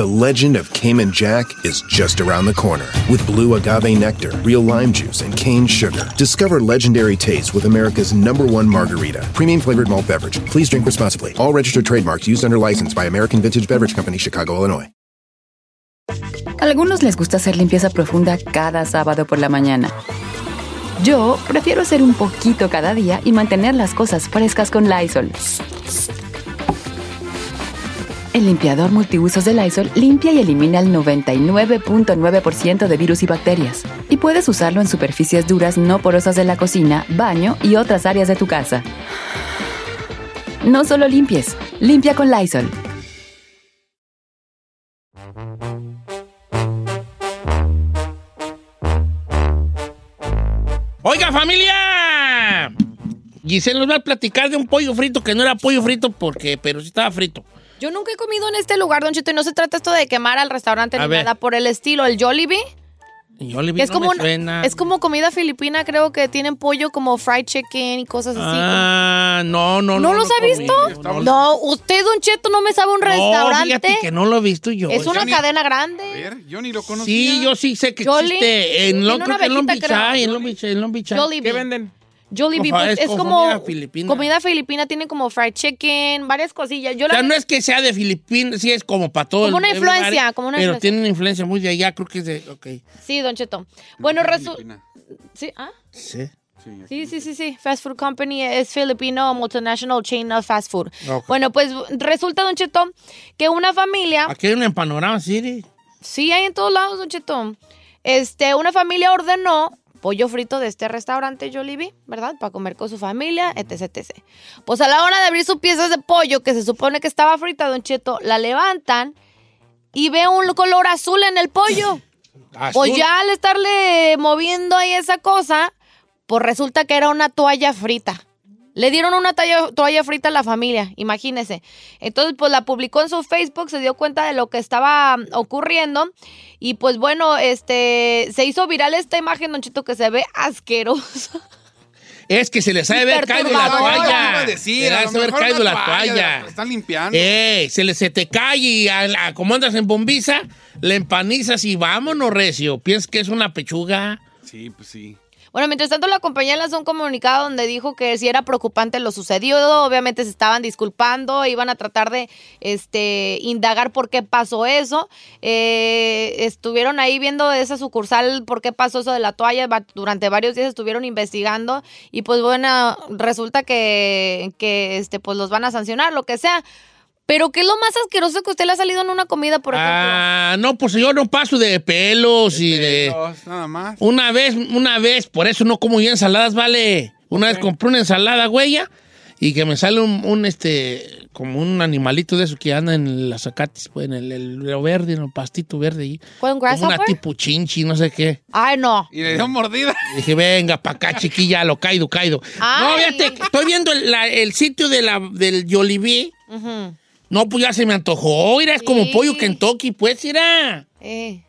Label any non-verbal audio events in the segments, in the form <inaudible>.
The legend of Cayman Jack is just around the corner. With blue agave nectar, real lime juice, and cane sugar. Discover legendary taste with America's number one margarita. Premium flavored malt beverage. Please drink responsibly. All registered trademarks used under license by American Vintage Beverage Company, Chicago, Illinois. Algunos les gusta hacer limpieza profunda cada sábado por la mañana. Yo prefiero hacer un poquito cada día y mantener las cosas frescas con Lysol. El limpiador multiusos de Lysol limpia y elimina el 99.9% de virus y bacterias. Y puedes usarlo en superficies duras no porosas de la cocina, baño y otras áreas de tu casa. No solo limpies, limpia con Lysol. Oiga, familia. Giselle nos va a platicar de un pollo frito que no era pollo frito porque, pero sí estaba frito. Yo nunca he comido en este lugar, Don Chito, y no se trata esto de quemar al restaurante A ni ver. nada por el estilo. El Jollibee, que es no como, me una- suena. es como comida filipina, creo que tienen pollo como fried chicken y cosas así. Ah, no, no, ¿No no. los lo ha comí. visto? No, No, usted, Don Cheto, no me sabe un No, restaurante. fíjate que no lo he visto yo. es una ni- cadena grande. A ver, yo ni lo conocía. Sí, yo sí sé que Jolly, existe. En, lo, tiene creo una que en Long abejita, Beach creo. hay, en Long Beach, en Long Beach hay. Jollibee. ¿Qué venden? Jollibee, pues, es es, como comida filipina. comida filipina, tiene como fried chicken, varias cosillas. Yo O sea, la no es que sea de Filipinas, sí es como para todo Como el- una influencia, como una Pero influencia. tiene una influencia muy de allá, creo que es de... Sí, Don Cheto. Bueno, resulta... Filipina. Sí, ¿ah? Sí. Sí. Sí, sí, sí, sí. Fast Food Company es filipino, multinational chain of fast food. Ok. Bueno, pues resulta, Don Cheto, que una familia, Aquí hay una en Panorama City. sí hay en todos lados, Don Cheto, este, una familia ordenó pollo frito de este restaurante Jollibee, ¿verdad? Para comer con su familia, etc, etc. Pues a la hora de abrir sus piezas de pollo, que se supone que estaba frita, Don Cheto, la levantan y ve un color azul en el pollo. <clears throat> Azul. Pues ya al estarle moviendo ahí esa cosa, pues resulta que era una toalla frita. Le dieron una toalla, toalla frita a la familia, imagínese. Entonces, pues la publicó en su Facebook, se dio cuenta de lo que estaba mm, ocurriendo. Y pues bueno, este se hizo viral esta imagen, Don Chito, que se ve asquerosa. Es que se les ha de haber caído la toalla. decir, Se les ha de haber caído la toalla, toalla. la están limpiando. Eh, se, le, se te cae y a- a- como andas en bombiza, le empanizas y vámonos, recio. Piensas que es una pechuga. Sí, pues sí. Bueno, mientras tanto, la compañía lanzó un comunicado donde dijo que si era preocupante lo sucedido, obviamente se estaban disculpando, iban a tratar de este, indagar por qué pasó eso. Eh, estuvieron ahí viendo esa sucursal por qué pasó eso de la toalla, durante varios días estuvieron investigando y pues bueno, resulta que, que este, pues los van a sancionar, lo que sea. Pero ¿qué es lo más asqueroso que usted le ha salido en una comida, por ejemplo? Ah, no, pues yo no paso de pelos y de... Pelos, nada más. Una vez, una vez, por eso no como yo ensaladas, vale. Una vez compré una ensalada, güey, y que me sale un, un, este, como un animalito de eso que anda en las zacates, pues, en el, el- lo verde, en el pastito verde ahí. ¿Fue un una tipo chinchi, no sé qué. Ay, no. Y le dio mordida. Y dije, venga, pa' acá, chiquilla, lo caído, caído. No, Ay. fíjate, estoy viendo el, la- el sitio de la, del Jollibee. Ujú. No, pues ya se me antojó. Mira, es como Sí. pollo Kentucky, pues, mira. Eh.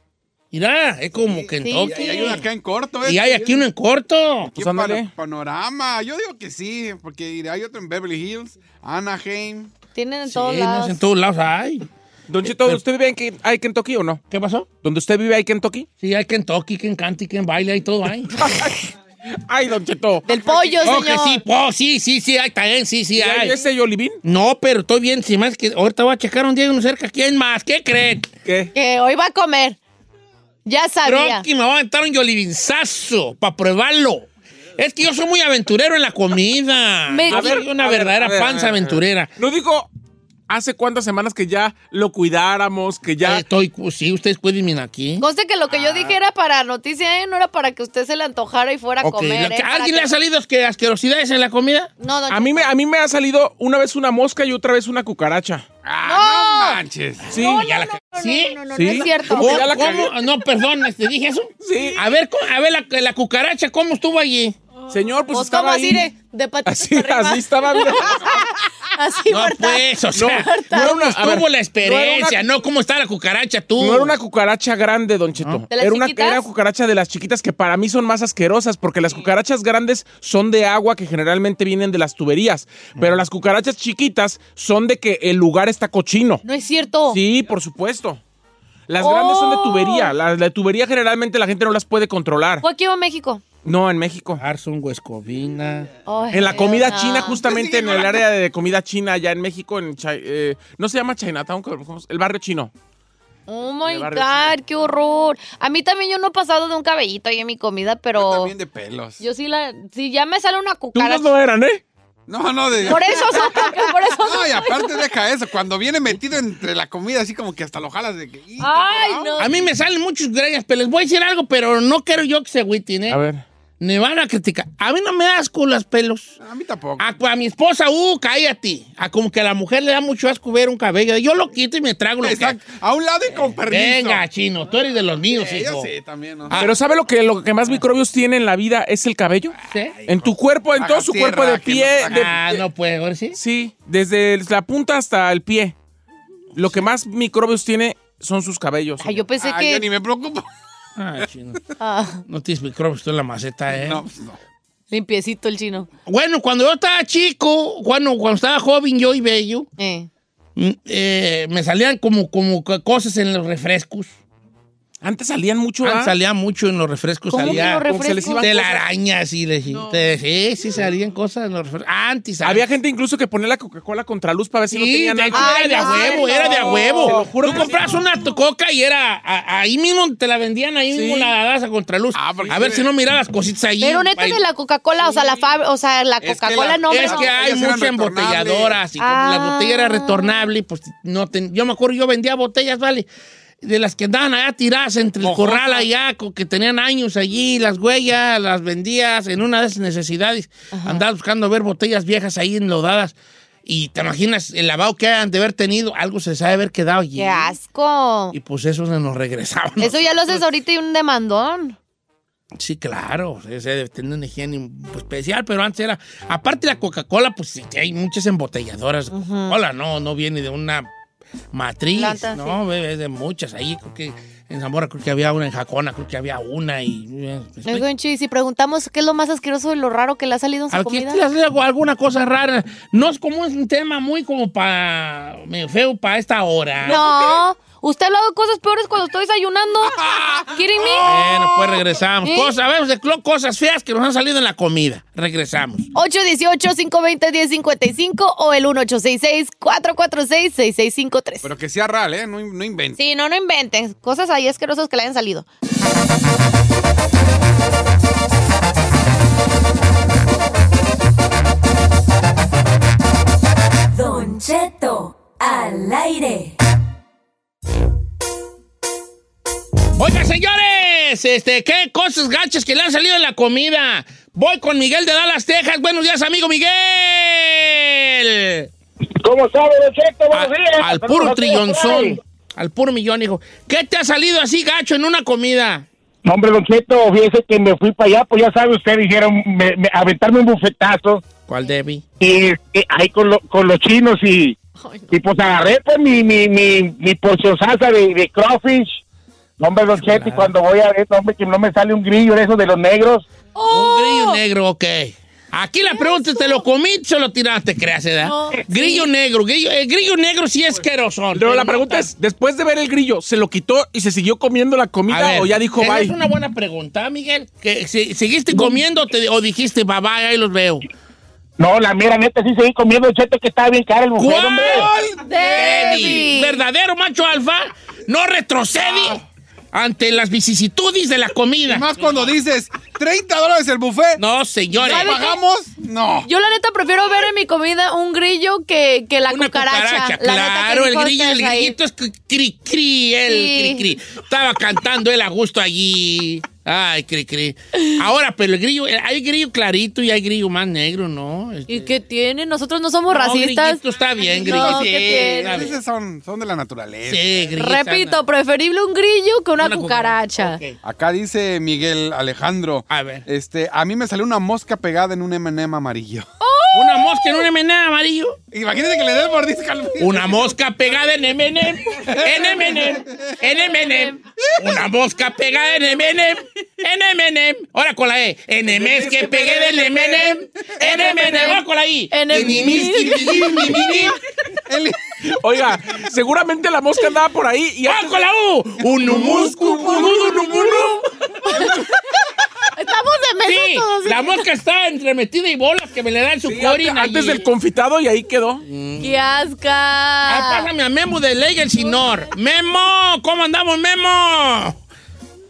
Mira, es como Kentucky. sí. Y hay una acá en corto. ¿eh? Y hay aquí uno en corto. Aquí Pues ándale. pano- panorama. Yo digo que sí, porque hay otro en Beverly Hills, Anaheim. Tienen en Sí, todos no lados. en todos lados hay. Don Chito, ¿usted vive en Ken- hay Kentucky o no? ¿Qué pasó? ¿Donde usted vive hay Kentucky? Sí, hay Kentucky, quien canta y quien baila y todo hay. <laughs> Ay, Don Cheto. Del pollo, oh, que señor. sí, oh, sí, sí, sí, hay también, sí, sí, ¿Y hay ese Jollibee? No, pero estoy bien, si más que ahorita voy a checar un día uno cerca. ¿Quién más? ¿Qué creen? ¿Qué? Que hoy va a comer. Ya sabía. Creo que me va a aventar un yolibinzazo para probarlo. Es que yo soy muy aventurero en la comida. Me- a ver, una verdadera a ver, panza a ver, a ver. aventurera. No digo hace cuántas semanas que ya lo cuidáramos, que ya... Estoy, sí, ustedes pueden venir aquí. Conste que lo que yo dije era para noticia, ¿eh? No era para que usted se le antojara y fuera a comer, ¿a ¿eh? Para ¿Alguien que- le ha salido que asquerosidades en la comida? No, don A mí, me, a mí me ha salido una vez una mosca y otra vez una cucaracha. ¡Ah, no manches! Sí. ya la- ¿Sí? No, no, no, Sí. no es cierto. ¿Cómo que ya la ¿Cómo? cagué? No, perdón, ¿te dije eso? Sí. A ver, a ver la, la cucaracha, ¿cómo estuvo allí? Señor, pues Pues estaba ahí. así de, de patitas Así, para arriba. así estaba. <laughs> Así, No, muerta. pues, o sea, no era ¿cómo una- estuvo ver, la experiencia? no No, ¿cómo está la cucaracha tú? No era una cucaracha grande, Don Cheto. ¿De las Era una, chiquitas? era una cucaracha de las chiquitas que para mí son más asquerosas porque las cucarachas grandes son de agua que generalmente vienen de las tuberías. Pero las cucarachas chiquitas son de que el lugar está cochino. No es cierto. Sí, por supuesto. Las grandes son de Oh. tubería. Las de tubería generalmente la gente no las puede controlar. ¿Fue aquí o México? No, en México. Arson, Huescovina. En la comida no. china, justamente en el área de comida china, allá en México, en eh, no se llama Chinatown, el barrio chino. Oh my God, qué horror. A mí también yo no he pasado de un cabellito ahí en mi comida, Yo pero también de pelos. yo sí la. Si ya me sale una Tú cucaracha. no eran, ¿eh? No, no, de. Por eso son, <laughs> por eso No, y aparte deja eso. Cuando viene metido entre la comida, así como que hasta lo jalas de que. Ay, no. A mí me salen muchos greñas, pero les voy a decir algo, pero no quiero yo que se agüiten, ¿eh? A ver. Me van a criticar. A mí no me da asco los pelos. A mí tampoco. A, a mi esposa, uh, cállate. A como que a la mujer le da mucho asco ver un cabello. Yo lo quito y me trago lo que... Exacto. A un lado y con permiso. Venga, chino, tú eres de los míos, Sí, yo hijo. sí, también, ¿no? Ah. Pero ¿sabe lo que, lo que más microbios tiene en la vida? Es el cabello. ¿Sí? En tu cuerpo, en Haga todo su tierra, cuerpo de que pie. no de- Ah, de- no puede, ahora sí. Sí, desde la punta hasta el pie. Lo que más microbios tiene son sus cabellos. Ay, yo pensé Ay, que. yo ni me preocupo. Ah, chino. Ah, No tienes microbios tú en la maceta, ¿eh? No, pues no. limpiecito el chino. Bueno, cuando yo estaba chico, cuando, cuando estaba joven yo y bello, Eh. mm, eh, me salían como, como co- cosas en los refrescos. Antes salían mucho, Antes ¿ah? salía mucho en los refrescos, ¿Cómo que salía los como que les refrescos? iban- telarañas y le Sí, sí salían cosas en los refrescos. Antes Había gente incluso que ponía la Coca-Cola contra luz para ver si no tenía de nada. hecho, Ay, era de a no, huevo, no. era de a Te lo huevo. juro Tú compras una coca y era a- ahí mismo te la vendían, ahí mismo Sí. la das a contraluz. Ah, porque a ver sí. si no mira las cositas ahí. Pero neta de la Coca-Cola, o sea, la fab- o sea, la Coca-Cola la- no me Es que hay muchas embotelladoras y como la Ah. botella era retornable, pues no ten- yo me acuerdo, yo vendía botellas, ¿vale? De las que andaban allá tiradas entre el Mojosas. corral allá, que tenían años allí, las huellas, las vendías en una de esas necesidades. Andabas buscando ver botellas viejas ahí enlodadas. Y te imaginas el lavado que han de haber tenido, algo se sabe haber quedado allí. ¡Qué asco! Y pues eso se nos regresaba. Eso ya lo haces ahorita y un demandón. Sí, claro, se debe tener una higiene especial, pero antes era, aparte la Coca-Cola, pues sí, que hay muchas embotelladoras. Coca-Cola no, no viene de una matriz, no, es de muchas. Ahí creo que en Zamora creo que había una, en Jacona creo que había una y... eh, pues, y si preguntamos qué es lo más asqueroso y lo raro que le ha salido en su Aquí comida. algo- alguna cosa rara. No es como es un tema muy como para... medio feo para esta hora. No, usted ha hablado de cosas peores cuando estoy desayunando. <laughs> ¿Quieren mí? Bueno, pues regresamos. ¿Eh? Cosas, sabemos de cosas feas que nos han salido en la comida. Regresamos. 818-520-1055 o el 1866-446-6653. Pero que sea real, ¿eh? No, no inventes. Sí, no, no inventen. Cosas ahí asquerosas que le hayan salido. Don Cheto, al aire. Oiga, señores, este, ¿qué cosas gachas que le han salido en la comida? Voy con Miguel de Dallas, Texas. Buenos días, amigo Miguel. ¿Cómo sabe, Cheto? Buenos días. al puro trillonzón. Al puro millón, hijo. ¿Qué te ha salido así gacho en una comida? No, Hombre, Don Cheto, fíjese que me fui para allá, pues ya sabe usted, dijeron, me, me- aventarme un bufetazo ¿Cuál, Debbie? y, y ahí con, lo- con los chinos y, y pues agarré pues mi, mi, mi, mi porción salsa de, de crawfish. No, Hombre, Don cuando voy a ver, no, hombre, que no me sale un grillo de esos de los negros. Un grillo negro, ok. Aquí la pregunta es, ¿te lo comiste o se lo tiraste, creas, edad? No, Grillo negro, grillo, el grillo negro sí es querosón. Pero la pregunta es, después de ver el grillo, ¿se lo quitó y se siguió comiendo la comida o ya dijo bye? Es una buena pregunta, Miguel. ¿Que, si- ¿Seguiste comiendo o te- o dijiste bye bye, ahí los veo? No, la mera neta sí seguí comiendo, Don Cheto, que estaba bien caro el hombre. ¿Cuál? Debbie. Verdadero macho alfa no retrocede ante las vicisitudes de la comida. Y más cuando dices 30 dólares el buffet. No, señores. ¿Ya pagamos? No. Yo la neta prefiero ver en mi comida un grillo que, que la Una cucaracha. La claro, el grillo, el ahí. grillito es cri cri, el Sí. cri cri. Estaba cantando él a gusto allí. Ay, cri cri. Ahora, pero el grillo, hay grillo clarito y hay grillo más negro, ¿no? Este, ¿Y qué tiene? Nosotros no somos no, racistas. grillito está bien, No, grillito. ¿qué sí, tiene? está bien. Esos son, son de la naturaleza. Sí, grillito Repito, preferible un grillo que una, Una cucaracha. Acá dice Miguel Alejandro. A ver. Este, a mí me salió una mosca pegada en un M&M amarillo. Una mosca en un M&M amarillo. Imagínate que le des mordisco al <laughs> Una mosca pegada en M&M, en M&M, en M&M. Una mosca pegada en M&M, NMNM. Ahora con la E. NMS que pegué del MNM. NMNM. Ahora con la I. El- Oiga, seguramente la mosca andaba por ahí y antes- con la U. Unumuscu, unumunu. Estamos de meses Sí, todos. la mosca está entremetida y bolas que me le dan su Sí, corin antes, del confitado y ahí quedó. ¡Qué Ah, asca! pásame a Memo de Legal Sinor. Memo, ¿cómo andamos, Memo?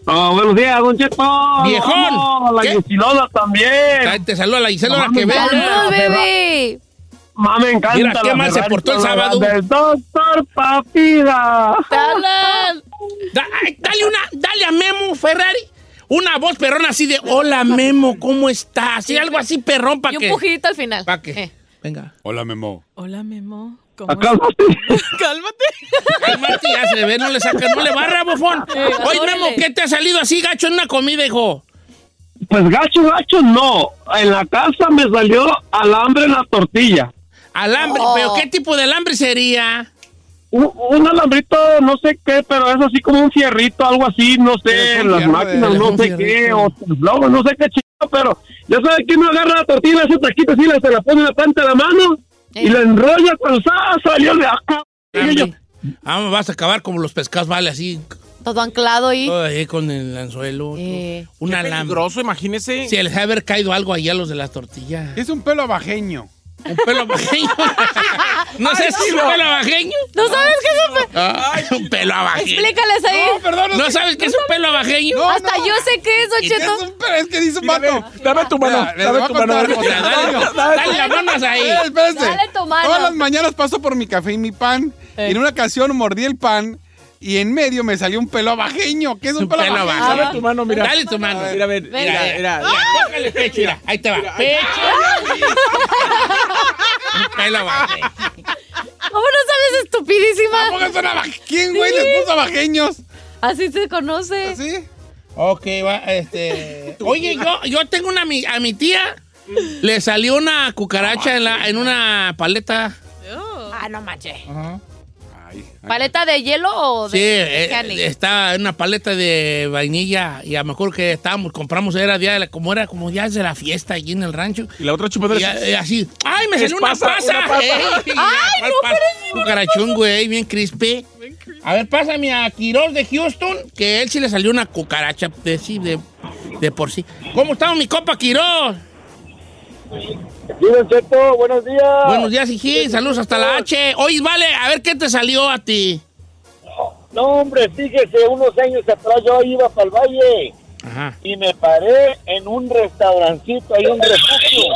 Oh, buenos días, Don Cheto. Viejón. La ¿Qué? Gusilona también. Te saluda la ahora que ve. ¡Saludos, bebé! Ma, me encanta. Mira, qué mal se portó el sábado. Del doctor Papida. ¡Talan! Da- ay, dale una, dale a Memo Ferrari. Una voz perrona así de, hola Memo, ¿cómo estás? Sí, algo así perrón para Y un que... pujidito al final. ¿Para qué? Eh. Venga. Hola, Memo. Hola, Memo. ¿Cómo Acá, <laughs> Cálmate. Cálmate, ya se ve, no le saca, no le barra, bofón. Oye, órale. Memo, ¿qué te ha salido así gacho en una comida, hijo? Pues gacho, gacho, no. En la casa me salió alambre en la tortilla. Alambre, Oh. ¿pero qué tipo de alambre sería? Un, un alambrito, no sé qué, pero es así como un fierrito, algo así, no sé, las fierro máquinas, no sé qué, o luego no sé qué chido, pero ya sabe que uno agarra la tortilla, hace taquito así, se la pone en la planta de la mano y la enrolla con sal, salió de acá. Y Ah, vas a acabar como los pescados, vale, así, Todo anclado ahí. todo ahí con el anzuelo. Eh. Un alambre. peligroso, imagínese. Si les ha haber caído algo ahí a los de las tortillas. Es un pelo abajeño. Un pelo bajeño. <laughs> no sé si es un pelo bajeño. ¿No sabes qué es un pe- Ah, un pelo abajeño. Explícales ahí. No, perdón. ¿No sabes qué es un pelo abajeño? No, Hasta no. yo sé qué es, Don Es Cheto. un pelo, es que dice un ve, dame tu mano, dame tu mano. Dale, mano. dale, dale las manos ahí. Espérense. Dale tu mano. Todas las mañanas paso por mi café y mi pan. Eh. Y en una ocasión mordí el pan y en medio me salió un pelo abajeño. ¿Qué es un, Un pelo, pelo abajeño? abajeño. Dame tu mano, mira. Dale tu mano. Mira, a ver, mira, mira. Mira, tócale pecho, mira. Ahí te va. Pecho. Un pelo abajeño. ¿Cómo no sabes, estupidísima? ¿Cómo son abaje- ¿Quién, güey, les puso abajeños? Así se conoce. ¿Sí? Ok, va, este... Oye, yo, yo tengo una... A mi tía le salió una cucaracha en, la, en una paleta. Ah, no manches. Ajá. Ay, ay. ¿Paleta de hielo o de, Sí, de eh, está en una paleta de vainilla y a lo mejor que estábamos, compramos, era día de la, como era como ya es de la fiesta allí en el rancho. Y la otra chupadora. Y, así, ¡ay, me salió una pasa, pasa! una pasa. <laughs> ¡Ey! ¿Cuál pasa? Cucarachón, güey, bien crispy. A ver, pásame a Quiroz de Houston, que él sí le salió una cucaracha de sí, de, de por sí. ¿Cómo estamos, mi copa Quiroz? Sí, Don Cheto, buenos días. Buenos días, hijí. Saludos hasta la H. Oye, vale, a ver qué te salió a ti. No, hombre, fíjese, unos años atrás yo iba para el valle Ajá, y me paré en un restaurancito, ahí un refugio.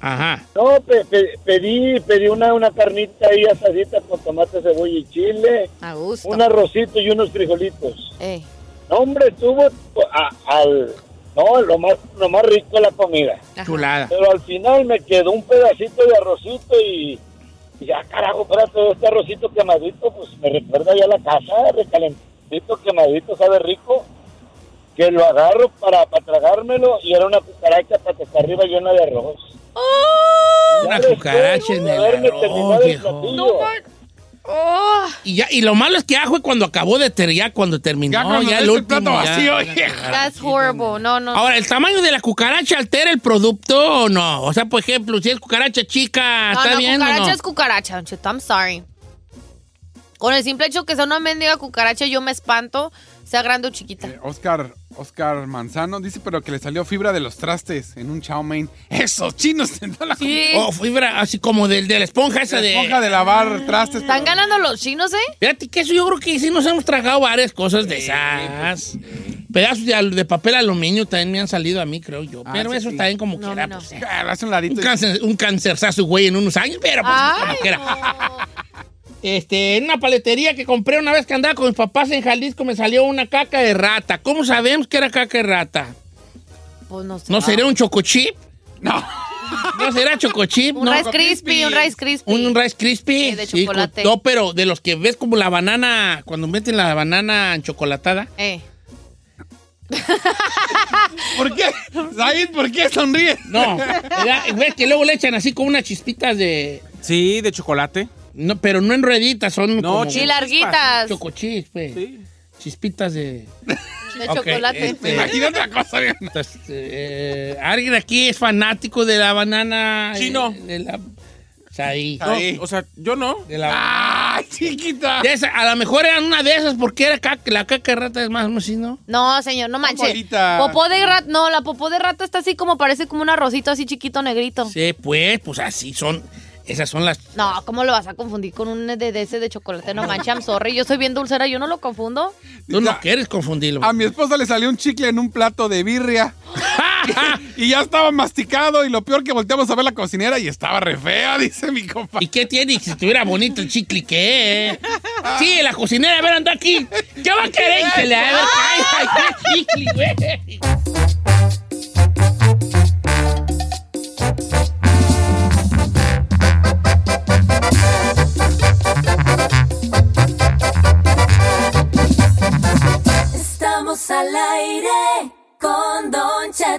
ajá. No, pe- pe- pedí, pedí una, una carnita ahí asadita con tomate, cebolla y chile, A gusto. un arrocito y unos frijolitos. Eh. No, hombre, estuvo a- al... No, lo más, lo más rico de la comida. Chulada. Pero al final me quedó un pedacito de arrocito y... y ya, carajo, espérate, este arrocito quemadito, pues me recuerda ya la casa, recalentito, quemadito, sabe rico. Que lo agarro para, para tragármelo y era una cucaracha para que está arriba llena de arroz. Una Ya cucaracha en el arroz, viejo. Oh, Y, ya, y lo malo es que ya fue cuando acabó de ter, ya cuando terminó, Ya cuando el último. plato vacío, ya, yeah. ya. that's horrible. No, no. Ahora, ¿el tamaño de la cucaracha altera el producto o no? O sea, por ejemplo, si es cucaracha chica, no, ¿está no, bien o cucaracha no? es cucaracha. I'm sorry. Con el simple hecho que sea una mendiga cucaracha, yo me espanto, sea grande o chiquita. Eh, Oscar, Oscar Manzano dice, pero que le salió fibra de los trastes en un chow mein. Esos chinos tendrán la Sí. O fibra así como del, de la esponja esa la de... esponja de lavar trastes. Están pero- ganando los chinos, ¿eh? Fíjate que eso yo creo que sí nos hemos tragado varias cosas de esas. Pedazos de, papel aluminio también me han salido a mí, creo yo. Ah, Pero sí, eso sí. está bien como No, quiera. no, no. pues, eh. Ah, un cáncer, un cancerzazo, güey, en unos años, pero pues como Ay, quiera. Este, en una paletería que compré una vez que andaba con mis papás en Jalisco me salió una caca de rata. ¿Cómo sabemos que era caca de rata? Pues no sé. ¿No sería un chocochip? No. ¿No será chocochip? <laughs> Un no. Rice Crispy, un Rice Crispy. Un, un Rice Crispy. Sí, de Sí, con- chocolate. no, pero de los que ves como la banana, cuando meten la banana chocolatada. Eh. <laughs> ¿Por qué? Said, ¿por qué sonríe? No, <laughs> ves que luego le echan así como unas chispitas de... Sí, de chocolate. No, pero no en rueditas, son No, como Sí, larguitas. chocochips, pues. Sí. chispitas de... <laughs> De chocolate. este- Imagínate la cosa. Entonces, eh, alguien aquí es fanático de la banana. Chino. eh, de la, o sea, ahí. No, Ahí. o sea, yo no. De la- ¡Ay, chiquita! de esa- a lo mejor eran una de esas porque era caca- la caca de rata es más o menos así, ¿no? No, señor, no manches. Popó de rata, no, la popó de rata está así como parece como un arrocito así chiquito negrito. Sí, pues, pues así son. Esas son las. No, ¿cómo lo vas a confundir con un de, de ese de chocolate? No manches, I'm sorry. Yo soy bien dulcera, yo no lo confundo. Tú no Ya. quieres confundirlo. A mi esposa le salió un chicle en un plato de birria. <laughs> y ya estaba masticado. Y lo peor que volteamos a ver la cocinera y estaba re fea, <laughs> dice mi compa. ¿Y qué tiene? Si estuviera bonito el chicle, ¿qué? Sí, la cocinera, a ver, anda aquí. ¿Qué va a querer? Y se le va a ver, <laughs> ay, ay, chicle, güey.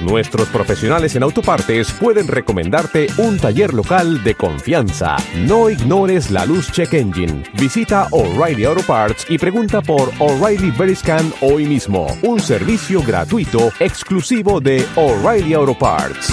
nuestros profesionales en autopartes pueden recomendarte un taller local de confianza. No ignores la luz check engine. Visita O'Reilly Auto Parts y pregunta por O'Reilly Veriscan hoy mismo. Un servicio gratuito exclusivo de O'Reilly Auto Parts.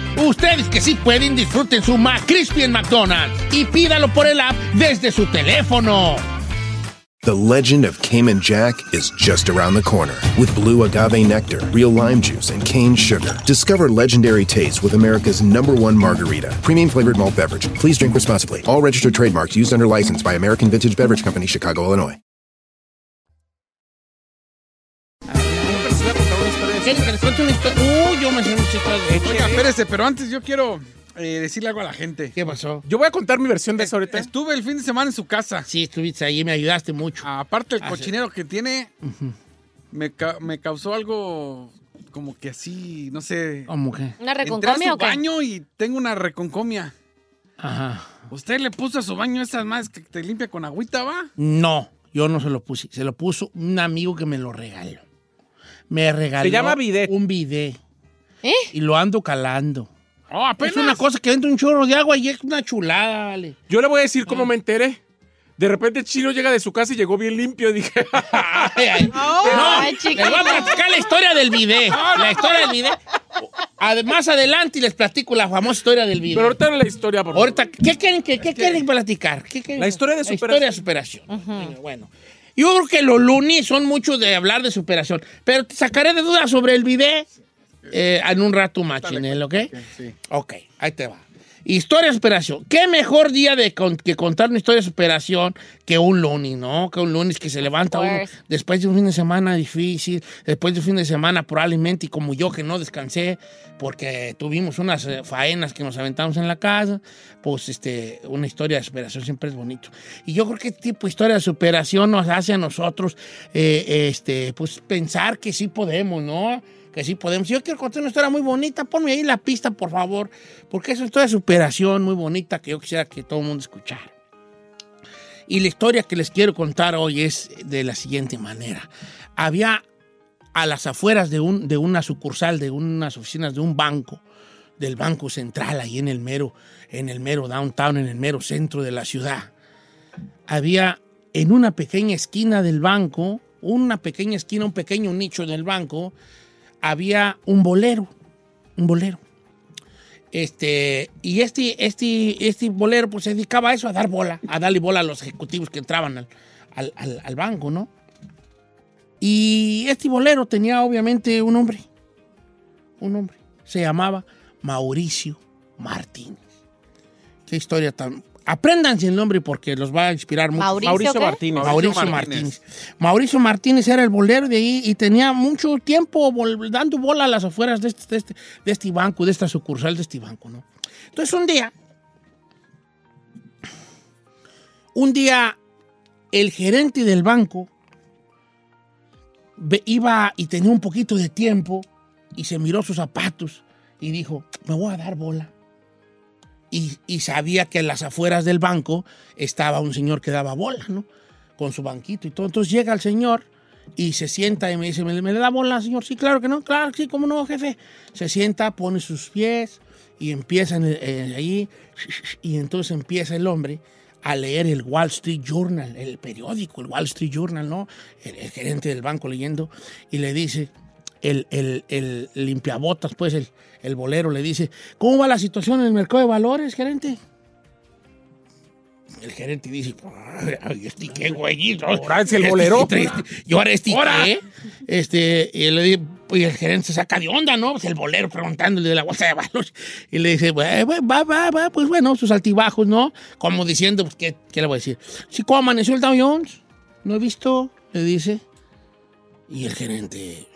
Ustedes que sí pueden, disfruten su McCrispy en McDonald's y pídalo por el app desde su teléfono. The legend of Cayman Jack is just around the corner. With blue agave nectar, real lime juice, and cane sugar. Discover legendary taste with America's number one margarita. Premium flavored malt beverage. Please drink responsibly. All registered trademarks used under license by American Vintage Beverage Company, Chicago, Illinois. ¿Quieren que les cuente una historia? Uy, yo me sé muchas historias. Oiga, espérese, pero antes yo quiero eh, decirle algo a la gente. ¿Qué pasó? Yo voy a contar mi versión de eso ahorita. Estuve el fin de semana en su casa. Sí, estuviste ahí, me ayudaste mucho. Aparte el Ah, sí. cochinero que tiene, me, ca- me causó algo como que así, no sé. ¿Cómo que? ¿Una Entré a reconcomia su o qué? baño y tengo una reconcomia. Ajá. ¿Usted le puso a su baño esas más que te limpia con agüita, va? No, yo no se lo puse. Se lo puso un amigo que me lo regaló. Me regaló. Se llama bidet. Un bidet. ¿Eh? Y lo ando calando. Oh, apenas. Es una cosa que entra un chorro de agua y es una chulada, vale. Yo le voy a decir cómo me enteré. De repente Chino llega de su casa y llegó bien limpio. Y dije, <laughs> Ay, ay. no, Ay, les chiquito. voy a platicar la historia del bidet. La historia del bidet. Además, adelante les platico la famosa historia del bidet. pero ahorita en la historia, por favor. Ahorita, ¿qué quieren, que, qué quieren platicar? ¿Qué quieren? La historia de La historia de superación. Bueno, yo creo que los lunes son mucho de hablar de superación, pero te sacaré de dudas sobre el bidet eh, en un rato, machinel, ¿ok? Sí. Ok, ahí te va. Historia de superación. ¿Qué mejor día de con- que contar una historia de superación que un lunes, ¿no? Que un lunes que se levanta uno después de un fin de semana difícil, después de un fin de semana probablemente, y como yo que no descansé porque tuvimos unas eh, faenas que nos aventamos en la casa, pues este, una historia de superación siempre es bonito. Y yo creo que este tipo de historia de superación nos hace a nosotros, eh, este, pues pensar que sí podemos, ¿no? Que sí podemos. Yo quiero contar una historia muy bonita, ponme ahí la pista, por favor, porque es una historia de superación muy bonita que yo quisiera que todo el mundo escuchara. Y la historia que les quiero contar hoy es de la siguiente manera. Había a las afueras de, un, de una sucursal, de unas oficinas de un banco, del Banco Central, ahí en el mero, en el mero downtown, en el mero centro de la ciudad. Había en una pequeña esquina del banco, una pequeña esquina, un pequeño nicho del banco, había un bolero, un bolero. Este, y este, este, este bolero pues se dedicaba a eso, a dar bola, a darle bola a los ejecutivos que entraban al, al- al- al banco, ¿no? Y este bolero tenía obviamente un nombre, un nombre. Se llamaba Mauricio Martínez. Qué historia tan... Apréndanse el nombre porque los va a inspirar mucho. ¿Mauricio Mauricio qué? Martínez. Mauricio Martínez. Mauricio Martínez era el bolero de ahí y tenía mucho tiempo dando bola a las afueras de este, de, este, de este banco, de esta sucursal de este banco, ¿no? Entonces un día, un día el gerente del banco iba y tenía un poquito de tiempo y se miró sus zapatos y dijo, me voy a dar bola. Y, sabía que en las afueras del banco estaba un señor que daba bola, ¿no? Con su banquito y todo. Entonces llega el señor y se sienta y me dice, ¿me, le da bola, señor? Sí, claro que no, claro sí, cómo no, jefe. Se sienta, pone sus pies y empieza en el- eh, ahí, y entonces empieza el hombre a leer el Wall Street Journal, el periódico, el Wall Street Journal, ¿no? El gerente del banco leyendo y le dice, el, el, el limpiabotas, pues el, el bolero le dice, ¿cómo va la situación en el mercado de valores, gerente? El gerente dice, ay, este qué güeyito. Ahora es el Este bolero. trae este- Y ahora este qué? Este, y, le di- y el gerente se saca de onda, ¿no? Pues el bolero preguntándole de la bolsa de valores. Y le dice, "Bueno, va, va, va, pues bueno, sus altibajos, ¿no? Como diciendo, pues, ¿qué, qué le voy a decir? Sí, ¿cómo amaneció el Dow Jones? No he visto, le dice. Y el gerente,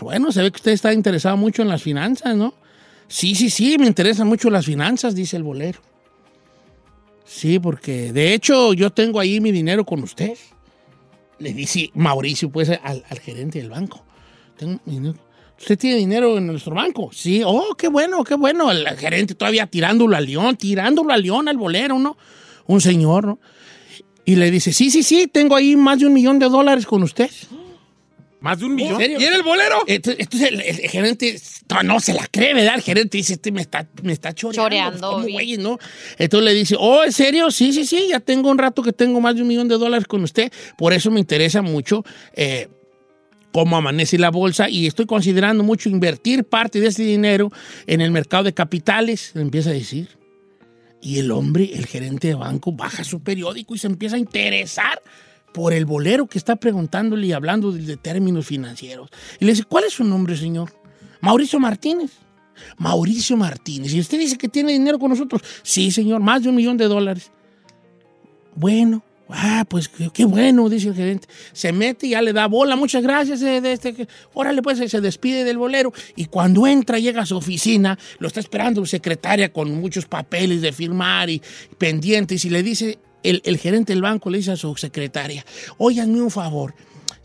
bueno, se ve que usted está interesado mucho en las finanzas, ¿no? Sí, sí, sí, me interesan mucho las finanzas, dice el bolero. Sí, porque de hecho yo tengo ahí mi dinero con usted. Le dice Mauricio, pues, al, gerente del banco. Tengo dinero. ¿Usted tiene dinero en nuestro banco? Sí. Oh, qué bueno, qué bueno. El gerente todavía tirándolo al león, tirándolo al león, al bolero, ¿no? Un señor, ¿no? Y le dice, sí, sí, sí, tengo ahí más de un millón de dólares con usted. Más de un millón. ¿En serio? ¿Y era el bolero? Entonces, entonces el, el gerente no, no se la cree, ¿verdad? El gerente dice, este me está, me está choreando. Choreando, pues, ¿cómo, bien. güey, no? Entonces le dice, oh, ¿en serio? Sí, sí, sí, ya tengo un rato que tengo más de un millón de dólares con usted. Por eso me interesa mucho eh, cómo amanece la bolsa y estoy considerando mucho invertir parte de ese dinero en el mercado de capitales, le empieza a decir. Y el hombre, el gerente de banco, baja su periódico y se empieza a interesar por el bolero que está preguntándole y hablando de, términos financieros. Y le dice, ¿cuál es su nombre, señor? Mauricio Martínez. Mauricio Martínez. Y usted dice que tiene dinero con nosotros. Sí, señor, más de un millón de dólares. Bueno, ah, pues qué, bueno, dice el gerente. Se mete y ya le da bola. Muchas gracias. eh, de este, órale, pues se despide del bolero. Y cuando entra, llega a su oficina, lo está esperando su secretaria con muchos papeles de firmar y pendientes. Y le dice, el, el gerente del banco le dice a su secretaria, óiganme un favor.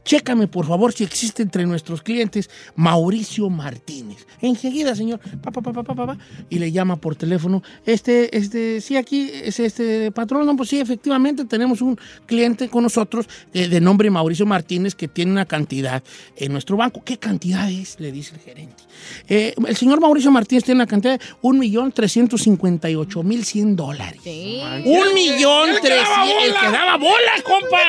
Chécame, por favor, si existe entre nuestros clientes Mauricio Martínez. Enseguida, señor. Pa, pa, pa, pa, pa, pa, pa, y le llama por teléfono. Este, este, sí, aquí es este patrón. No, pues sí, efectivamente tenemos un cliente con nosotros eh, de nombre Mauricio Martínez que tiene una cantidad en nuestro banco. ¿Qué cantidad es? Le dice el gerente. Eh, el señor Mauricio Martínez tiene una cantidad de 1.358.100 dólares. Sí. Un millón El que daba trescientos. El bola. que daba bola, compa.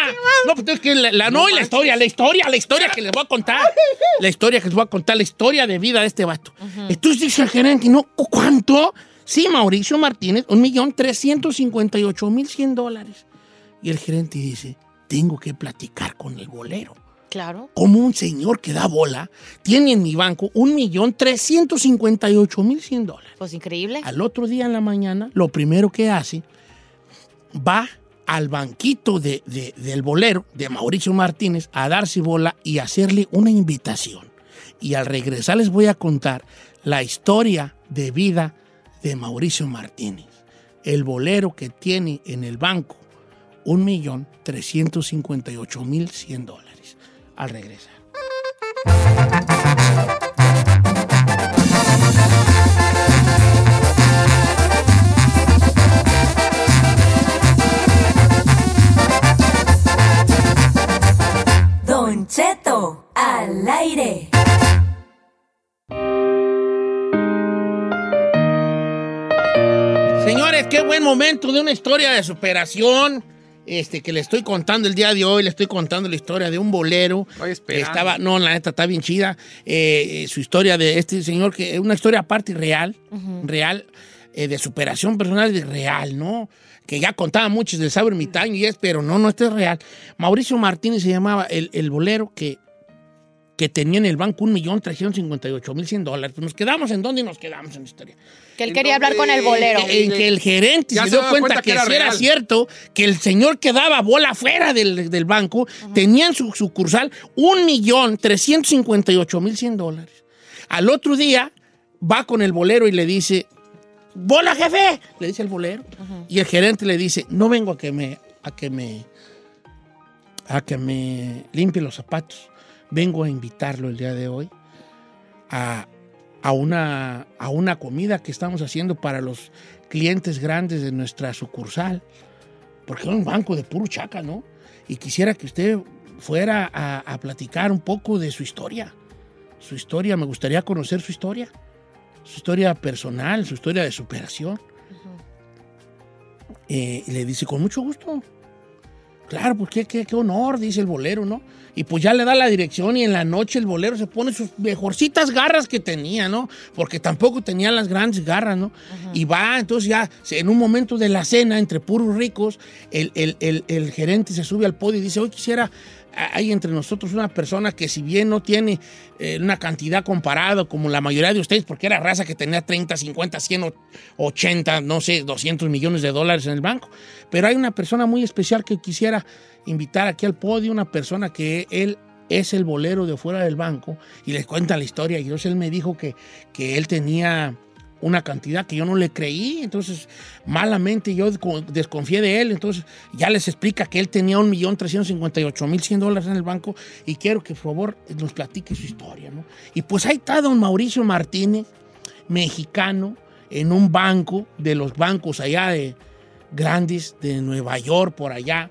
No, pues es que la, la- no, y la historia, la historia, la historia que les voy a contar. <laughs> La historia que les voy a contar, la historia de vida de este vato. Entonces dice el gerente, ¿no? ¿Cu- ¿Cuánto? Sí, Mauricio Martínez, un millón trescientos cincuenta y ocho mil cien dólares. Y el gerente dice, tengo que platicar con el bolero. Claro. como un señor que da bola tiene en mi banco un millón trescientos cincuenta y ocho mil cien dólares. Pues increíble. Al otro día en la mañana, lo primero que hace, va al banquito de- de- del bolero de Mauricio Martínez a darse bola y hacerle una invitación. Y al regresar les voy a contar la historia de vida de Mauricio Martínez, el bolero que tiene en el banco un millón trescientos cincuenta y ocho mil cien dólares. Al regresar. Al aire. Señores, qué buen momento de una historia de superación. Este, que le estoy contando el día de hoy, le estoy contando la historia de un bolero. Estoy que estaba, no, la neta está bien chida. Eh, eh, su historia de este señor, que es una historia aparte real, real, eh, de superación personal y real, ¿no? Que ya contaba muchos del sabor ermitaño y es, pero no, no, este es real. Mauricio Martínez se llamaba el, el bolero que, que tenía en el banco un millón trescientos cincuenta y ocho mil cien dólares. Pues nos quedamos en dónde nos quedamos en la historia. Que él quería hablar con el bolero. En que el gerente se se dio cuenta, cuenta que, que era cierto que el señor que daba bola fuera del, del banco tenía en su sucursal un millón trescientos cincuenta y ocho mil cien dólares. Al otro día va con el bolero y le dice, ¡Bola, jefe! Le dice el bolero. Y el gerente le dice, no vengo a que me, a que me, a que me limpie los zapatos. Vengo a invitarlo el día de hoy a, a una, a una comida que estamos haciendo para los clientes grandes de nuestra sucursal. Porque es un banco de puro chaca, ¿no? Y quisiera que usted fuera a, a platicar un poco de su historia. Su historia, me gustaría conocer su historia. Su historia personal, su historia de superación. Eh, y le dice, con mucho gusto. Claro, pues qué, qué, qué honor, dice el bolero, ¿no? Y pues ya le da la dirección y en la noche el bolero se pone sus mejorcitas garras que tenía, ¿no? Porque tampoco tenía las grandes garras, ¿no? Y va, entonces ya, en un momento de la cena, entre puros ricos, el, el- el- el gerente se sube al podio y dice, hoy quisiera, hay entre nosotros una persona que si bien no tiene eh, una cantidad comparada como la mayoría de ustedes, porque era raza que tenía 30, 50, 100, o 80, no sé, 200 millones de dólares en el banco, pero hay una persona muy especial que quisiera invitar aquí al podio, una persona que él es el bolero de fuera del banco y les cuenta la historia. Y entonces él me dijo que, que él tenía una cantidad que yo no le creí, entonces malamente yo desco- desconfié de él, entonces ya les explica que él tenía un millón trescientos cincuenta y ocho mil cien dólares en el banco y quiero que por favor nos platique su historia, ¿no? Y pues ahí está don Mauricio Martínez, mexicano, en un banco de los bancos allá de grandes de Nueva York, por allá,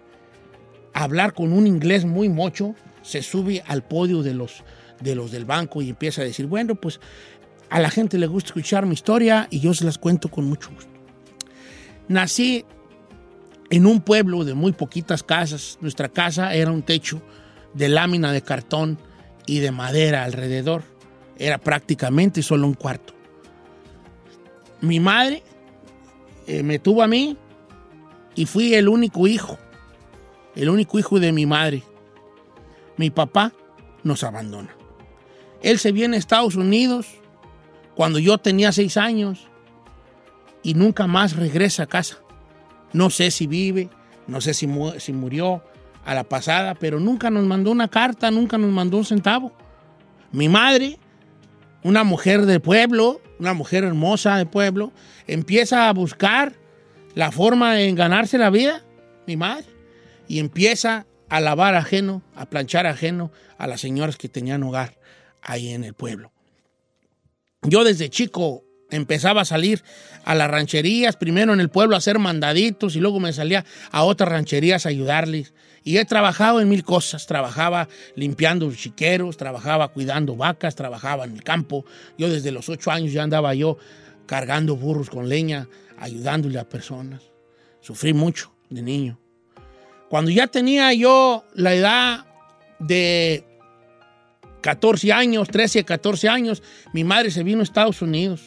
a hablar con un inglés muy mocho, se sube al podio de los, de los del banco y empieza a decir, bueno, pues a la gente le gusta escuchar mi historia y yo se las cuento con mucho gusto. Nací en un pueblo de muy poquitas casas. Nuestra casa era un techo de lámina de cartón y de madera alrededor. Era prácticamente solo un cuarto. Mi madre eh, me tuvo a mí y fui el único hijo, el único hijo de mi madre. Mi papá nos abandona. Él se viene a Estados Unidos cuando yo tenía seis años y nunca más regresa a casa. No sé si vive, no sé si, si murió a la pasada, pero nunca nos mandó una carta, nunca nos mandó un centavo. Mi madre, una mujer del pueblo, una mujer hermosa del pueblo, empieza a buscar la forma de ganarse la vida, mi madre, y empieza a lavar ajeno, a planchar ajeno a las señoras que tenían hogar ahí en el pueblo. Yo desde chico empezaba a salir a las rancherías, primero en el pueblo a hacer mandaditos y luego me salía a otras rancherías a ayudarles. Y he trabajado en mil cosas. Trabajaba limpiando chiqueros, trabajaba cuidando vacas, trabajaba en el campo. Yo desde los ocho años ya andaba yo cargando burros con leña, ayudándole a personas. Sufrí mucho de niño. Cuando ya tenía yo la edad de 14 años, 13, 14 años, mi madre se vino a Estados Unidos.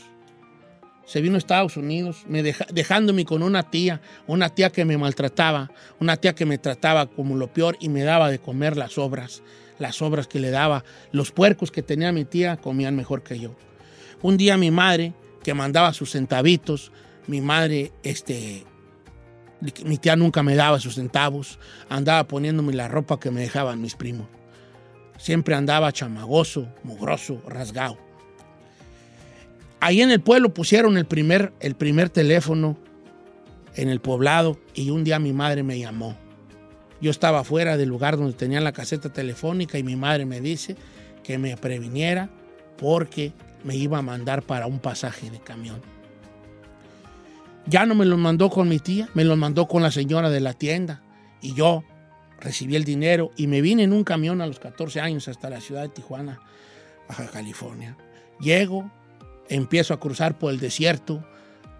se vino a Estados Unidos, me dejándome con una tía, una tía que me maltrataba, una tía que me trataba como lo peor y me daba de comer las obras, las sobras que le daba. Los puercos que tenía mi tía comían mejor que yo. Un día mi madre, que mandaba sus centavitos, mi madre, este, mi tía nunca me daba sus centavos, andaba poniéndome la ropa que me dejaban mis primos. Siempre andaba chamagoso, mugroso, rasgado. Ahí en el pueblo pusieron el primer, el primer teléfono en el poblado y un día mi madre me llamó. Yo estaba fuera del lugar donde tenían la caseta telefónica y mi madre me dice que me previniera porque me iba a mandar para un pasaje de camión. Ya no me lo mandó con mi tía, me lo mandó con la señora de la tienda y yo recibí el dinero y me vine en un camión a los 14 años hasta la ciudad de Tijuana, Baja California. Llego, empiezo a cruzar por el desierto,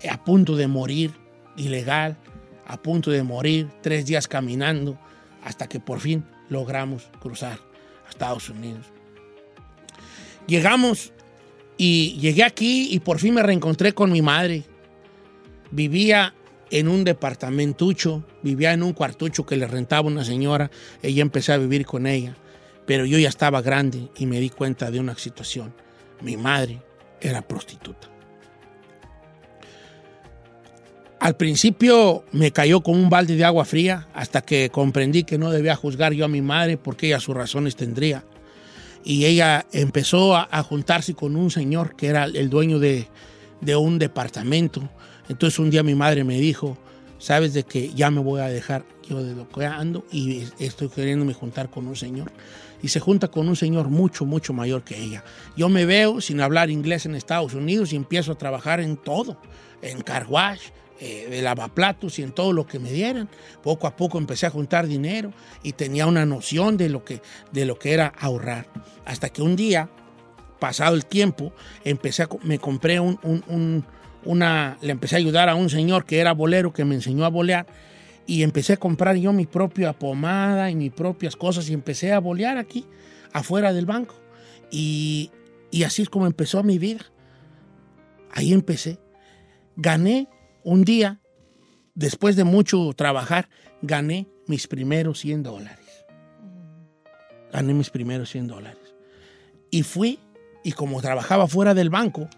a punto de morir, ilegal, a punto de morir, tres días caminando, hasta que por fin logramos cruzar a Estados Unidos. Llegamos y llegué aquí y por fin me reencontré con mi madre. Vivía en un departamentucho, vivía en un cuartucho que le rentaba una señora, ella empecé a vivir con ella, pero yo ya estaba grande y me di cuenta de una situación. Mi madre era prostituta. Al principio me cayó como un balde de agua fría hasta que comprendí que no debía juzgar yo a mi madre porque ella sus razones tendría. Y ella empezó a, juntarse con un señor que era el dueño de un departamento. Entonces un día mi madre me dijo, sabes de que ya me voy a dejar yo de lo que ando y estoy queriéndome juntar con un señor. Y se junta con un señor mucho, mucho mayor que ella. Yo me veo sin hablar inglés en Estados Unidos y empiezo a trabajar en todo, en car wash, eh, de lavaplatos y en todo lo que me dieran. Poco a poco empecé a juntar dinero y tenía una noción de lo que, de lo que era ahorrar. Hasta que un día, pasado el tiempo, empecé a me compré un- un- una, le empecé a ayudar a un señor que era bolero que me enseñó a bolear y empecé a comprar yo mi propia pomada y mis propias cosas y empecé a bolear aquí, afuera del banco. Y, y así es como empezó mi vida. Ahí empecé. Gané un día, después de mucho trabajar, gané mis primeros 100 dólares. Gané mis primeros 100 dólares. Y fui, y como trabajaba fuera del banco,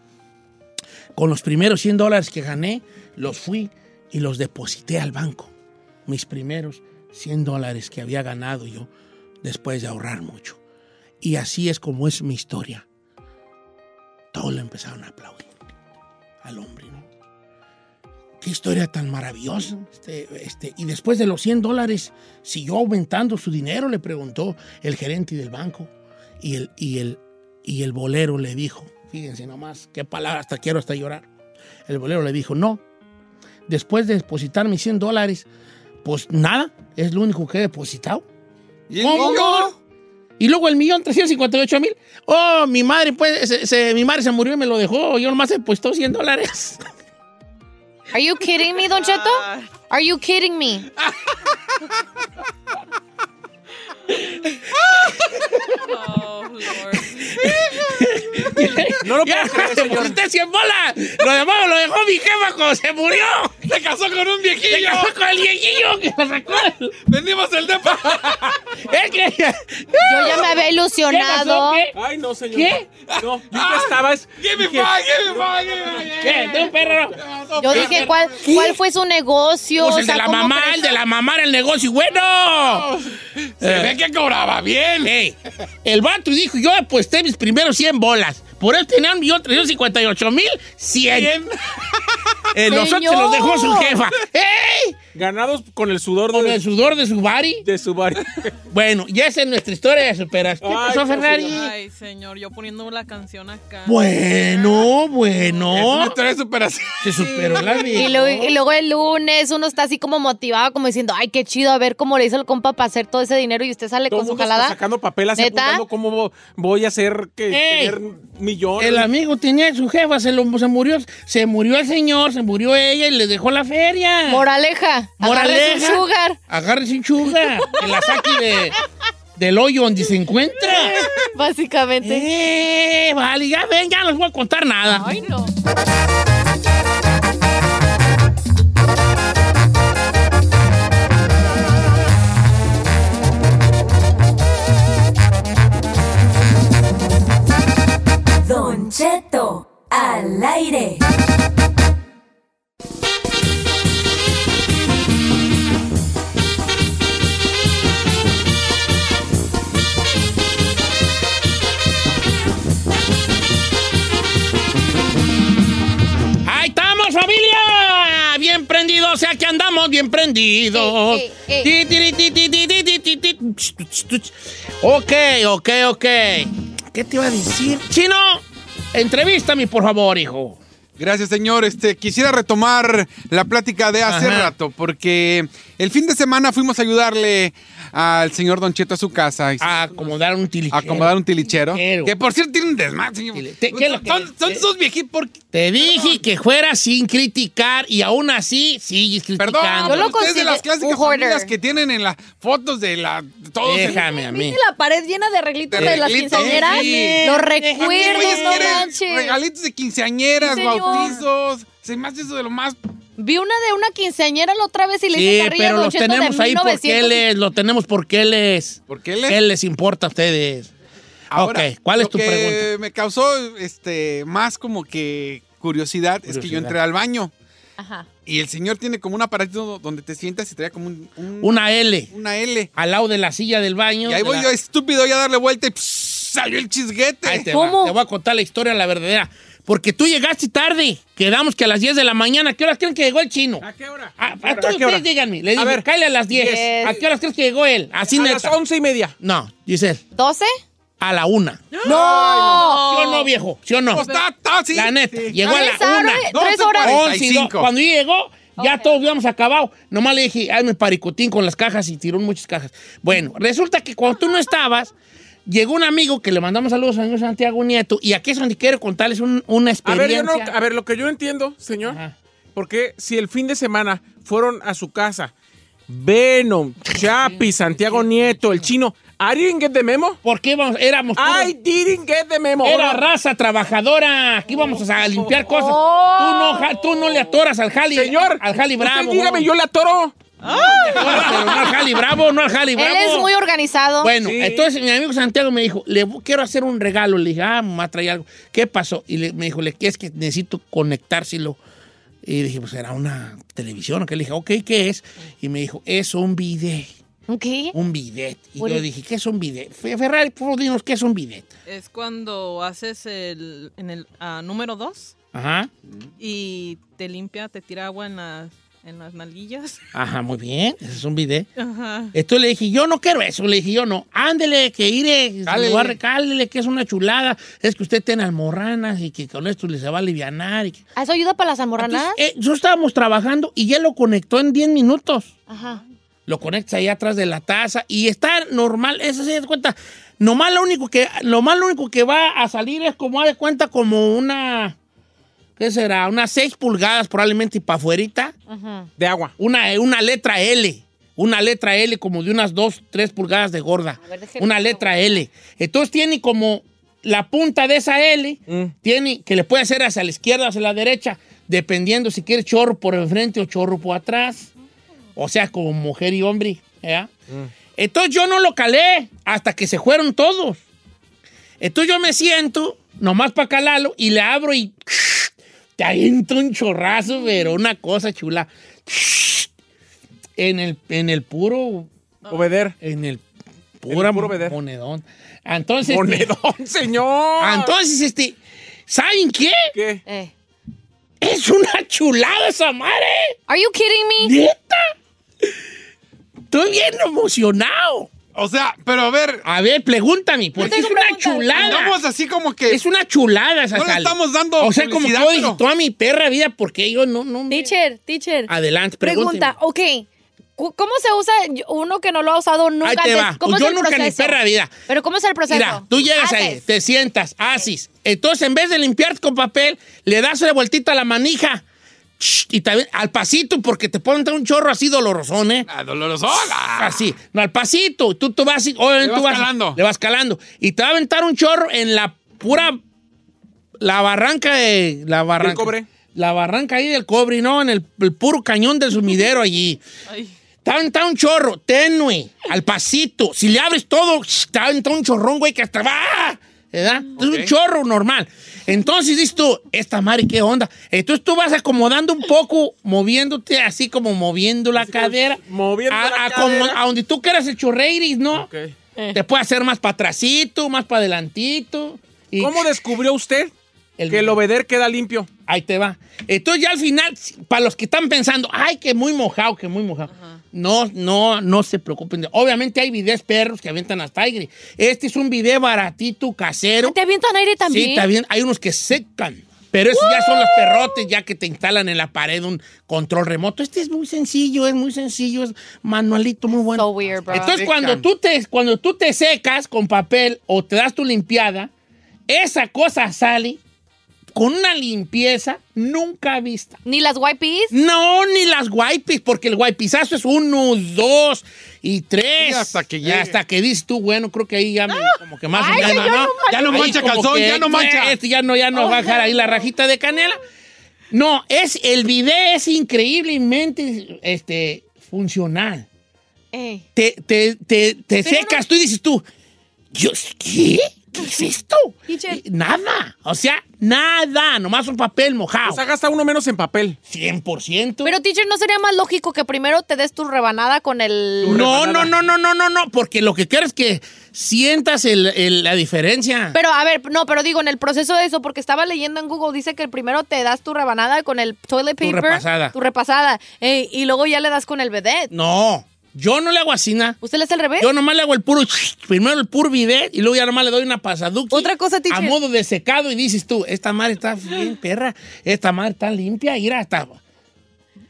con los primeros 100 dólares que gané, los fui y los deposité al banco. Mis primeros 100 dólares que había ganado yo después de ahorrar mucho. Y así es como es mi historia. Todos le empezaron a aplaudir al hombre, ¿no? Qué historia tan maravillosa. Este, este, y después de los 100 dólares, siguió aumentando su dinero, le preguntó el gerente del banco. Y el, y el, y el bolero le dijo, fíjense nomás, qué palabra, hasta quiero hasta llorar. El bolero le dijo, no, después de depositar mis 100 dólares, pues nada, es lo único que he depositado. ¿Y ¿Cómo? millón? Y luego el millón 358 mil. Oh, mi madre, pues, se, se- mi madre se murió y me lo dejó. Yo nomás he puesto 100 dólares. Are you kidding me, Don Cheto? Are you kidding me? <laughs> Oh, Lord. <laughs> <laughs> No lo puedo creer, señor. deposité 100 bolas. Lo demás lo dejó mi jefa cuando se murió. Se casó con un Se viejillo. casó con el viejillo que lo sacó. Vendimos el depa. <laughs> Es que... Yo ya me había ilusionado. ¿Qué pasó? Ay, no, señor. ¿Qué? No, yo ya estaba. es- Give me five, give me five, give me. ¿Qué? ¿De un perro? Yo dije, ¿cuál, ¿cuál fue su negocio? Pues O el de sea, la ¿cómo mamá, el de la mamá era el negocio bueno. Se ve que cobraba bien. Ey, el vato dijo, yo aposté mis primeros 100 bolas. Por eso tenía un millón 358 mil 100. Bien. Eh, los otros se los dejó su jefa. ¡Ey! Ganados con el sudor Con de, el sudor de su bari. de su bar. <laughs> Bueno, ya esa es nuestra historia de superación. ¿Qué Ay, pasó, Ferrari? Ay, señor, yo poniendo la canción acá. Bueno, Es una bueno. historia de superación. Se superó la vida. Y luego, y luego el lunes uno está así como motivado, como diciendo, ay, qué chido, a ver cómo le hizo el compa para hacer todo ese dinero y usted sale Todo con su mundo está jalada. sacando papel así ¿Neta? apuntando cómo vo- voy a hacer que Ey. tener millones. El amigo tenía su jefa, se, lo, se murió, se murió el señor, se murió ella y le dejó la feria. Moraleja, Moraleja. Agarre sugar. Agarre sin sugar. Que la saque de, del hoyo donde se encuentra. <laughs> Básicamente. Eh, vale, ya ven, ya no les voy a contar nada. Ay, no. Don Cheto, al aire. Familia! Bien prendidos, o sea que andamos bien prendidos. Ok, ok, ok. ¿Qué te iba a decir? Chino, entrevístame, por favor, hijo. Gracias, señor. Este, quisiera retomar la plática de hace Ajá. rato, porque el fin de semana fuimos a ayudarle al señor Don Cheto a su casa. A acomodar un tilichero. a acomodar un tilichero. Tilichero. Que por cierto tiene un desmadre, señor. ¿qué es lo que- son son te- esos viejitos. por- Te dije que fuera sin criticar y aún así sigues criticando. Perdón, Yo lo ustedes de las clásicas familias que tienen en las fotos de la. Todos en- Déjame a mí. ¿Viste la pared llena de arreglitos De de, las quinceañeras? sí. Los recuerdos, no manches. Regalitos de quinceañeras, Sí, bautizos. Se me hace eso de lo más. Vi una de una quinceañera la otra vez y le Sí, hice pero los tenemos de ahí porque 1900. les, lo tenemos porque les. ¿Por qué les? ¿Qué les importa a ustedes? Ahora, ok, ¿cuál es lo tu que pregunta? me causó este, más como que curiosidad, es que yo entré al baño Ajá. y el señor tiene como un aparatito donde te sientas y trae como un, un- Una L una L. al lado de la silla del baño. Y ahí voy la- yo estúpido ya a darle vuelta y pss, salió el chisguete. Ahí te, ¿Cómo? va, te voy a contar la historia, la verdadera. Porque tú llegaste tarde. Quedamos que a las 10 de la mañana. ¿A qué horas creen que llegó el chino? ¿A qué hora? A, ¿A a todos ustedes díganme. Le A dije, cállale a las 10. Diez. ¿A qué horas crees que llegó él? Así a neta. las once y media. No, Giselle. ¿12? A la una. ¡No! ¿Sí o no, viejo? ¿Sí o no? Pues está, está, sí. La neta. Sí. Llegó a la una. tres horas. 11 y do- 45. Cuando yo llegó, ya Ok. todos habíamos acabado. Nomás le dije, hazme paricotín con las cajas y tiró muchas cajas. Bueno, resulta que cuando tú no estabas, llegó un amigo que le mandamos saludos al señor Santiago Nieto y aquí es donde quiero contarles un- una A ver, yo experiencia. no, a ver, lo que yo entiendo, señor, Ajá. porque si el fin de semana fueron a su casa Venom, <laughs> Chapi, Santiago Nieto, el chino, I didn't get the memo. ¿Por qué vamos? Éramos puros- I didn't get the memo. Era raza trabajadora. Aquí vamos a limpiar cosas. Oh. Tú, no, tú no le atoras al Jali. Señor, Al Jali Bravo. dígame, yo le atoro. Pero no al Jali Bravo, no al Jali Bravo. Él es muy organizado. Bueno, Sí. entonces mi amigo Santiago me dijo, le quiero hacer un regalo. Le dije, ah, me va a traer algo. ¿Qué pasó? Y le- me dijo, le, es que necesito conectárselo. Y dije, pues era una televisión. Que le dije, ok, ¿qué es? Y me dijo, es un bidet. ¿Qué? Un bidet. Y yo dije, ¿qué es un bidet? Fe- Ferrari, por favor, dinos, ¿qué es un bidet? Es cuando haces el, en el ah, número 2 Ajá. y te limpia, te tira agua en las, en las nalguillas. <laughs> Ajá, muy bien. Ese es un bidet. Ajá. Entonces le dije, yo no quiero eso. Le dije, yo no. Ándele, que iré. Cálele. Cálele, que es una chulada. Es que usted tiene almorranas y que con esto le se va a alivianar. Y que... ¿Ah, ¿Eso ayuda para las almorranas? Entonces, eh, nosotros estábamos trabajando y ya lo conectó en 10 minutos. Ajá. Lo conectas ahí atrás de la taza y está normal. Eso se da cuenta. Nomás lo único que, lo más lo único que va a salir es como, de cuenta, como una. ¿Qué será? Unas 6 pulgadas probablemente para De agua. Una, una letra L. Una letra L como de unas 2, 3 pulgadas de gorda. Ver, Una ver. letra L. Entonces tiene como la punta de esa L, Mm. tiene que le puede hacer hacia la izquierda o hacia la derecha, dependiendo si quiere chorro por enfrente o chorro por atrás. O sea, como mujer y hombre. ¿ya? Entonces yo no lo calé hasta que se fueron todos. Entonces yo me siento, nomás para calarlo, y le abro y te aviento un chorrazo, pero una cosa chula. En el, en el puro, Obeder. en el pura puro veder. monedón. Entonces, este, Monedón, señor. entonces, este, ¿saben qué? ¿Qué? Eh. Es una chulada esa madre. Are you kidding me? ¿Neta? Estoy bien emocionado. O sea, pero a ver, A ver, pregúntame, porque es una chulada. andamos así como que. Es una chulada esa No le estamos dando O sea, como que pero- toda mi perra vida, porque yo no, no. me- Teacher, teacher. Adelante, Pregunta, pregúnteme. ok. ¿Cómo se usa uno que no lo ha usado nunca Ahí te va. ¿Cómo yo es el nunca en mi proceso? perra vida. ¿Pero cómo es el proceso? Mira, tú llegas ahí, te sientas, haces. Entonces, en vez de limpiarte con papel, le das una vueltita a la manija. Y también al pasito, porque te ponen un chorro así dolorosón, ¿eh? Ah, dolorosona. Así, no, al pasito. Tú, tú vas, obviamente Le vas tú vas calando. Le vas calando. Y te va a aventar un chorro en la pura. La barranca de. La barranca. cobre? La barranca ahí del cobre, ¿no? En el, el puro cañón del sumidero allí. <laughs> Ay. Te va a aventar un chorro, tenue, al pasito. Si le abres todo, te va a aventar un chorrón, güey, que hasta va. ¿Verdad? Es un chorro normal. Entonces dices tú, esta madre, ¿qué onda? Entonces tú vas acomodando un poco, moviéndote así como moviendo la cadera. moviendo a, la a como- cadera. a donde tú quieras el chorreiris, ¿no? Ok. Te puede hacer más para atrásito, más para adelantito. Y- ¿Cómo descubrió usted El Que el obeder queda limpio. Ahí te va. Entonces ya al final, para los que están pensando, ay, que muy mojado, que muy mojado. No, no, no se preocupen. Obviamente hay videos perros que avientan hasta aire. Este es un video baratito, casero. ¿Te avientan aire también? Sí, también. Hay unos que secan. Pero esos ya son los perrotes, ya que te instalan en la pared un control remoto. Este es muy sencillo, es muy sencillo, es manualito, muy bueno. So weird, bro. Entonces, cuando tú, te, cuando tú te secas con papel o te das tu limpiada, esa cosa sale con una limpieza nunca vista. ¿Ni las wipes? No, ni las wipes, porque el wipizazo es uno, dos y tres. Sí, hasta que llegue. Hasta que dices tú, bueno, creo que ahí ya me, como que más Ay, ya no ¿no? Ya no mancha calzón, que, ya no mancha. Este ya no, ya no va a dejar ahí la rajita de canela. No, es, el video es increíblemente este, funcional. Ey. Te, te, te, te secas tú y dices tú, yo, ¿qué? ¿Qué es esto? Teacher. Nada. O sea, nada. Nomás un papel mojado. O sea, gasta uno menos en papel. 100%. Pero, teacher, ¿no sería más lógico que primero te des tu rebanada con el... no, no, no, no, no, no, no, porque lo que quiero es que sientas el- el- la diferencia. Pero, a ver, no, pero digo, en el proceso de eso, porque estaba leyendo en Google, dice que primero te das tu rebanada con el toilet Tu paper. repasada. Tu repasada. eh, y luego ya le das con el bidet. No, yo no le hago así nada. ¿Usted le hace al revés? Yo nomás le hago el puro, primero el puro bidet y luego ya nomás le doy una pasaduki. Otra cosa, A modo de secado y dices tú, esta madre está bien, perra, esta madre está limpia, mira, hasta...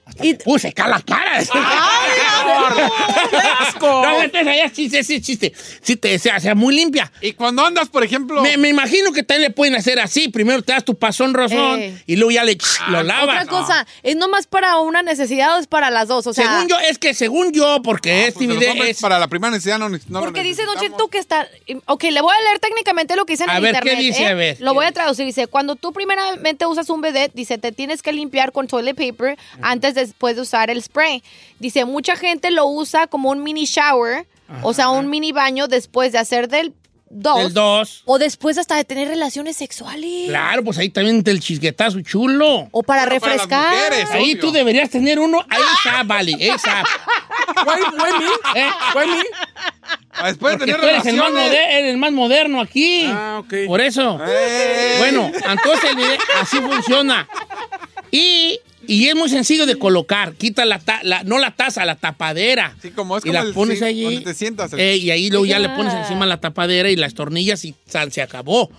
hasta Y- me puse acá <laughs> la cara. asco! No, entonces allá sí, sí, sí, chiste. Sí, te, sea, sea muy limpia. Y cuando andas, por ejemplo. Me, me imagino que también le pueden hacer así. Primero te das tu pasón rozón Eh. y luego ya le lo lavas. Otra cosa, ¿es nomás para una necesidad o es para las dos? O sea, según yo, es que según yo, porque este Pues video es... para la primera necesidad no, no Porque dice Don necesitamos. Cheto que está. Ok, le voy a leer técnicamente lo que dice en A el ver, ¿qué internet. dice? ¿eh? A ver, Lo ¿qué voy a traducir. Dice: Cuando tú primeramente usas un bidet, dice, te tienes que limpiar con toilet paper antes después de usar el spray. Dice, mucha gente lo usa como un mini shower, o sea, un mini baño después de hacer del dos. El 2. O después hasta de tener relaciones sexuales. Claro, pues ahí también el chisguetazo chulo. O para Pero para las refrescar. mujeres. Ahí obvio. tú deberías tener uno. Ahí <laughs> está, vale. Esa. Me? ¿Eh? Ah, Después de Porque tener tú eres el más, relaciones. moder- eres el más moderno aquí. Ah, ok. Por eso. ¡Eh! Bueno, entonces así funciona. Y, y es muy sencillo de colocar. Quita la, ta- la- no la taza, la tapadera. Sí, como es y como la el- pones sí, allí. donde te sientas. eh, y ahí luego ya le pones encima la tapadera y las tornillas y san, se acabó.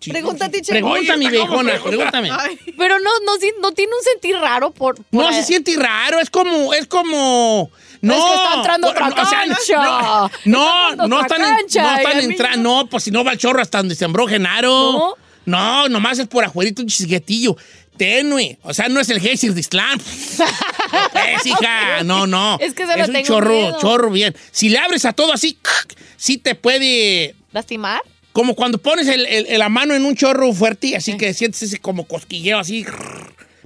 Chico, mi Oye, ¿cómo viejona, pregunta? pregúntame. Pero no, no, no tiene un sentir raro por. por No se siente raro, es como, es como. No, Es que está entrando otra no, o sea, cancha. no, Está no, no están, cancha, no están entrando, no. no, pues si no va el chorro hasta donde sembró Genaro. ¿No? No, nomás es por afuerito un chisguetillo. Tenue. O sea, no es el Geysir de Islam. <laughs> es, hija. No, no. Es que se lo Es un tengo chorro, miedo. chorro bien. Si le abres a todo así, sí te puede. ¿Lastimar? Como cuando pones el- el- la mano en un chorro fuerte, así que sientes ese como cosquilleo, así,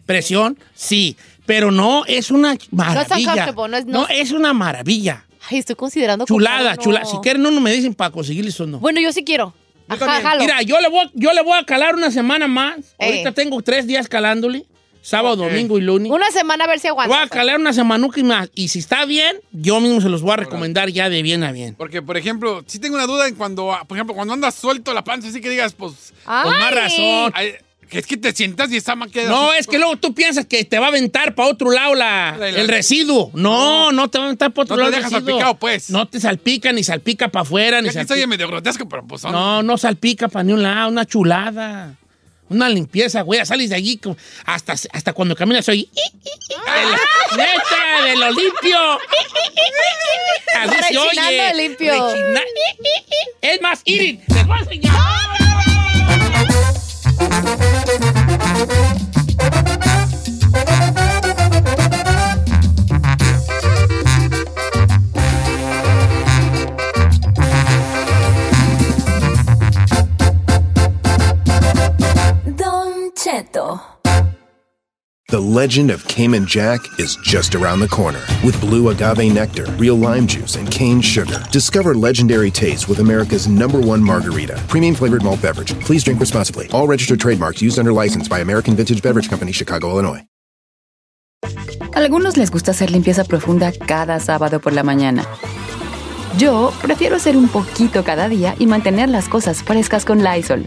presión, sí. Pero no, es una maravilla. no es- no- no, es una maravilla. Ay, estoy considerando. Chulada, chulada. Si quieren, no, no me dicen para conseguirles o no. Bueno, yo sí quiero. Ajá. Mira, yo le, voy, yo le voy a calar una semana más. Ahorita tengo tres días calándole. Sábado, domingo y lunes. Una semana a ver si Le voy aguanta. a calar una semanuca y más. Y si está bien, yo mismo se los voy a recomendar ya de bien a bien. Porque, por ejemplo, sí tengo una duda en cuando, por ejemplo, cuando andas suelto la panza, así que digas, pues, Ay. Con más razón. Es que te sientas y esa queda No, así, es que luego tú piensas que te va a aventar para otro lado la, La- la- el residuo. No, no, te va a aventar para otro No te lado el dejas residuo. salpicado, pues. No te salpica, ni salpica para afuera, ni que estoy salpica. medio grotesco, pero pues son. No, no salpica para ni un lado, una chulada. Una limpieza, güey. Sales de allí hasta, hasta cuando caminas la- <laughs> neta, de lo limpio. Así se oye. limpio. Rechina- <laughs> Es más, Irin, les voy a enseñar. Don Cheto. The legend of Cayman Jack is just around the corner. With blue agave nectar, real lime juice, and cane sugar. Discover legendary taste with America's number one margarita. Premium flavored malt beverage. Please drink responsibly. All registered trademarks used under license by American Vintage Beverage Company, Chicago, Illinois. Algunos les gusta hacer limpieza profunda cada sábado por la mañana. Yo prefiero hacer un poquito cada día y mantener las cosas frescas con Lysol.